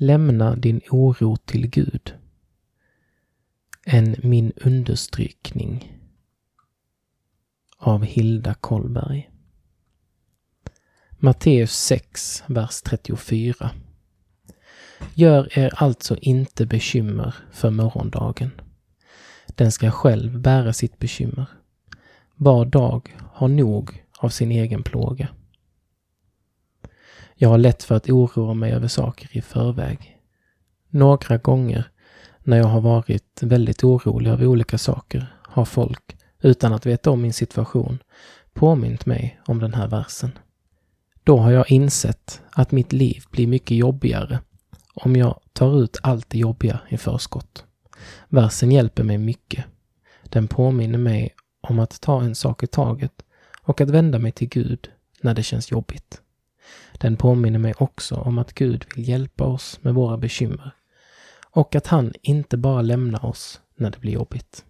Lämna din oro till Gud. En min understrykning av Hilda Kollberg. Matteus 6, vers 34. Gör er alltså inte bekymmer för morgondagen. Den ska själv bära sitt bekymmer. Var dag har nog av sin egen plåga. Jag har lätt för att oroa mig över saker i förväg. Några gånger när jag har varit väldigt orolig över olika saker har folk, utan att veta om min situation, påmint mig om den här versen. Då har jag insett att mitt liv blir mycket jobbigare om jag tar ut allt det jobbiga i förskott. Versen hjälper mig mycket. Den påminner mig om att ta en sak i taget och att vända mig till Gud när det känns jobbigt. Den påminner mig också om att Gud vill hjälpa oss med våra bekymmer och att han inte bara lämnar oss när det blir jobbigt.